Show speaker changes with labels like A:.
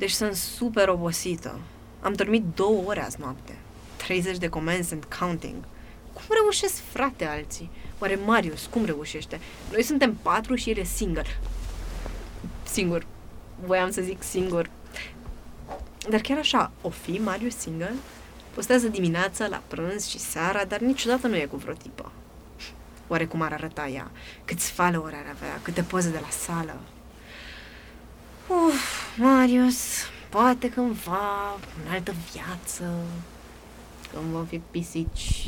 A: Deci sunt super obosită. Am dormit două ore azi noapte. 30 de comenzi and counting. Cum reușesc, frate, alții? Oare Marius, cum reușește? Noi suntem patru și el e singur. Singur. Voiam să zic singur. Dar chiar așa, o fi Marius single? Postează dimineața, la prânz și seara, dar niciodată nu e cu vreo tipă. Oare cum ar arăta ea? Câți follower ar avea? Câte poze de la sală? Uf, Marius, poate cândva, în altă viață, când vom fi pisici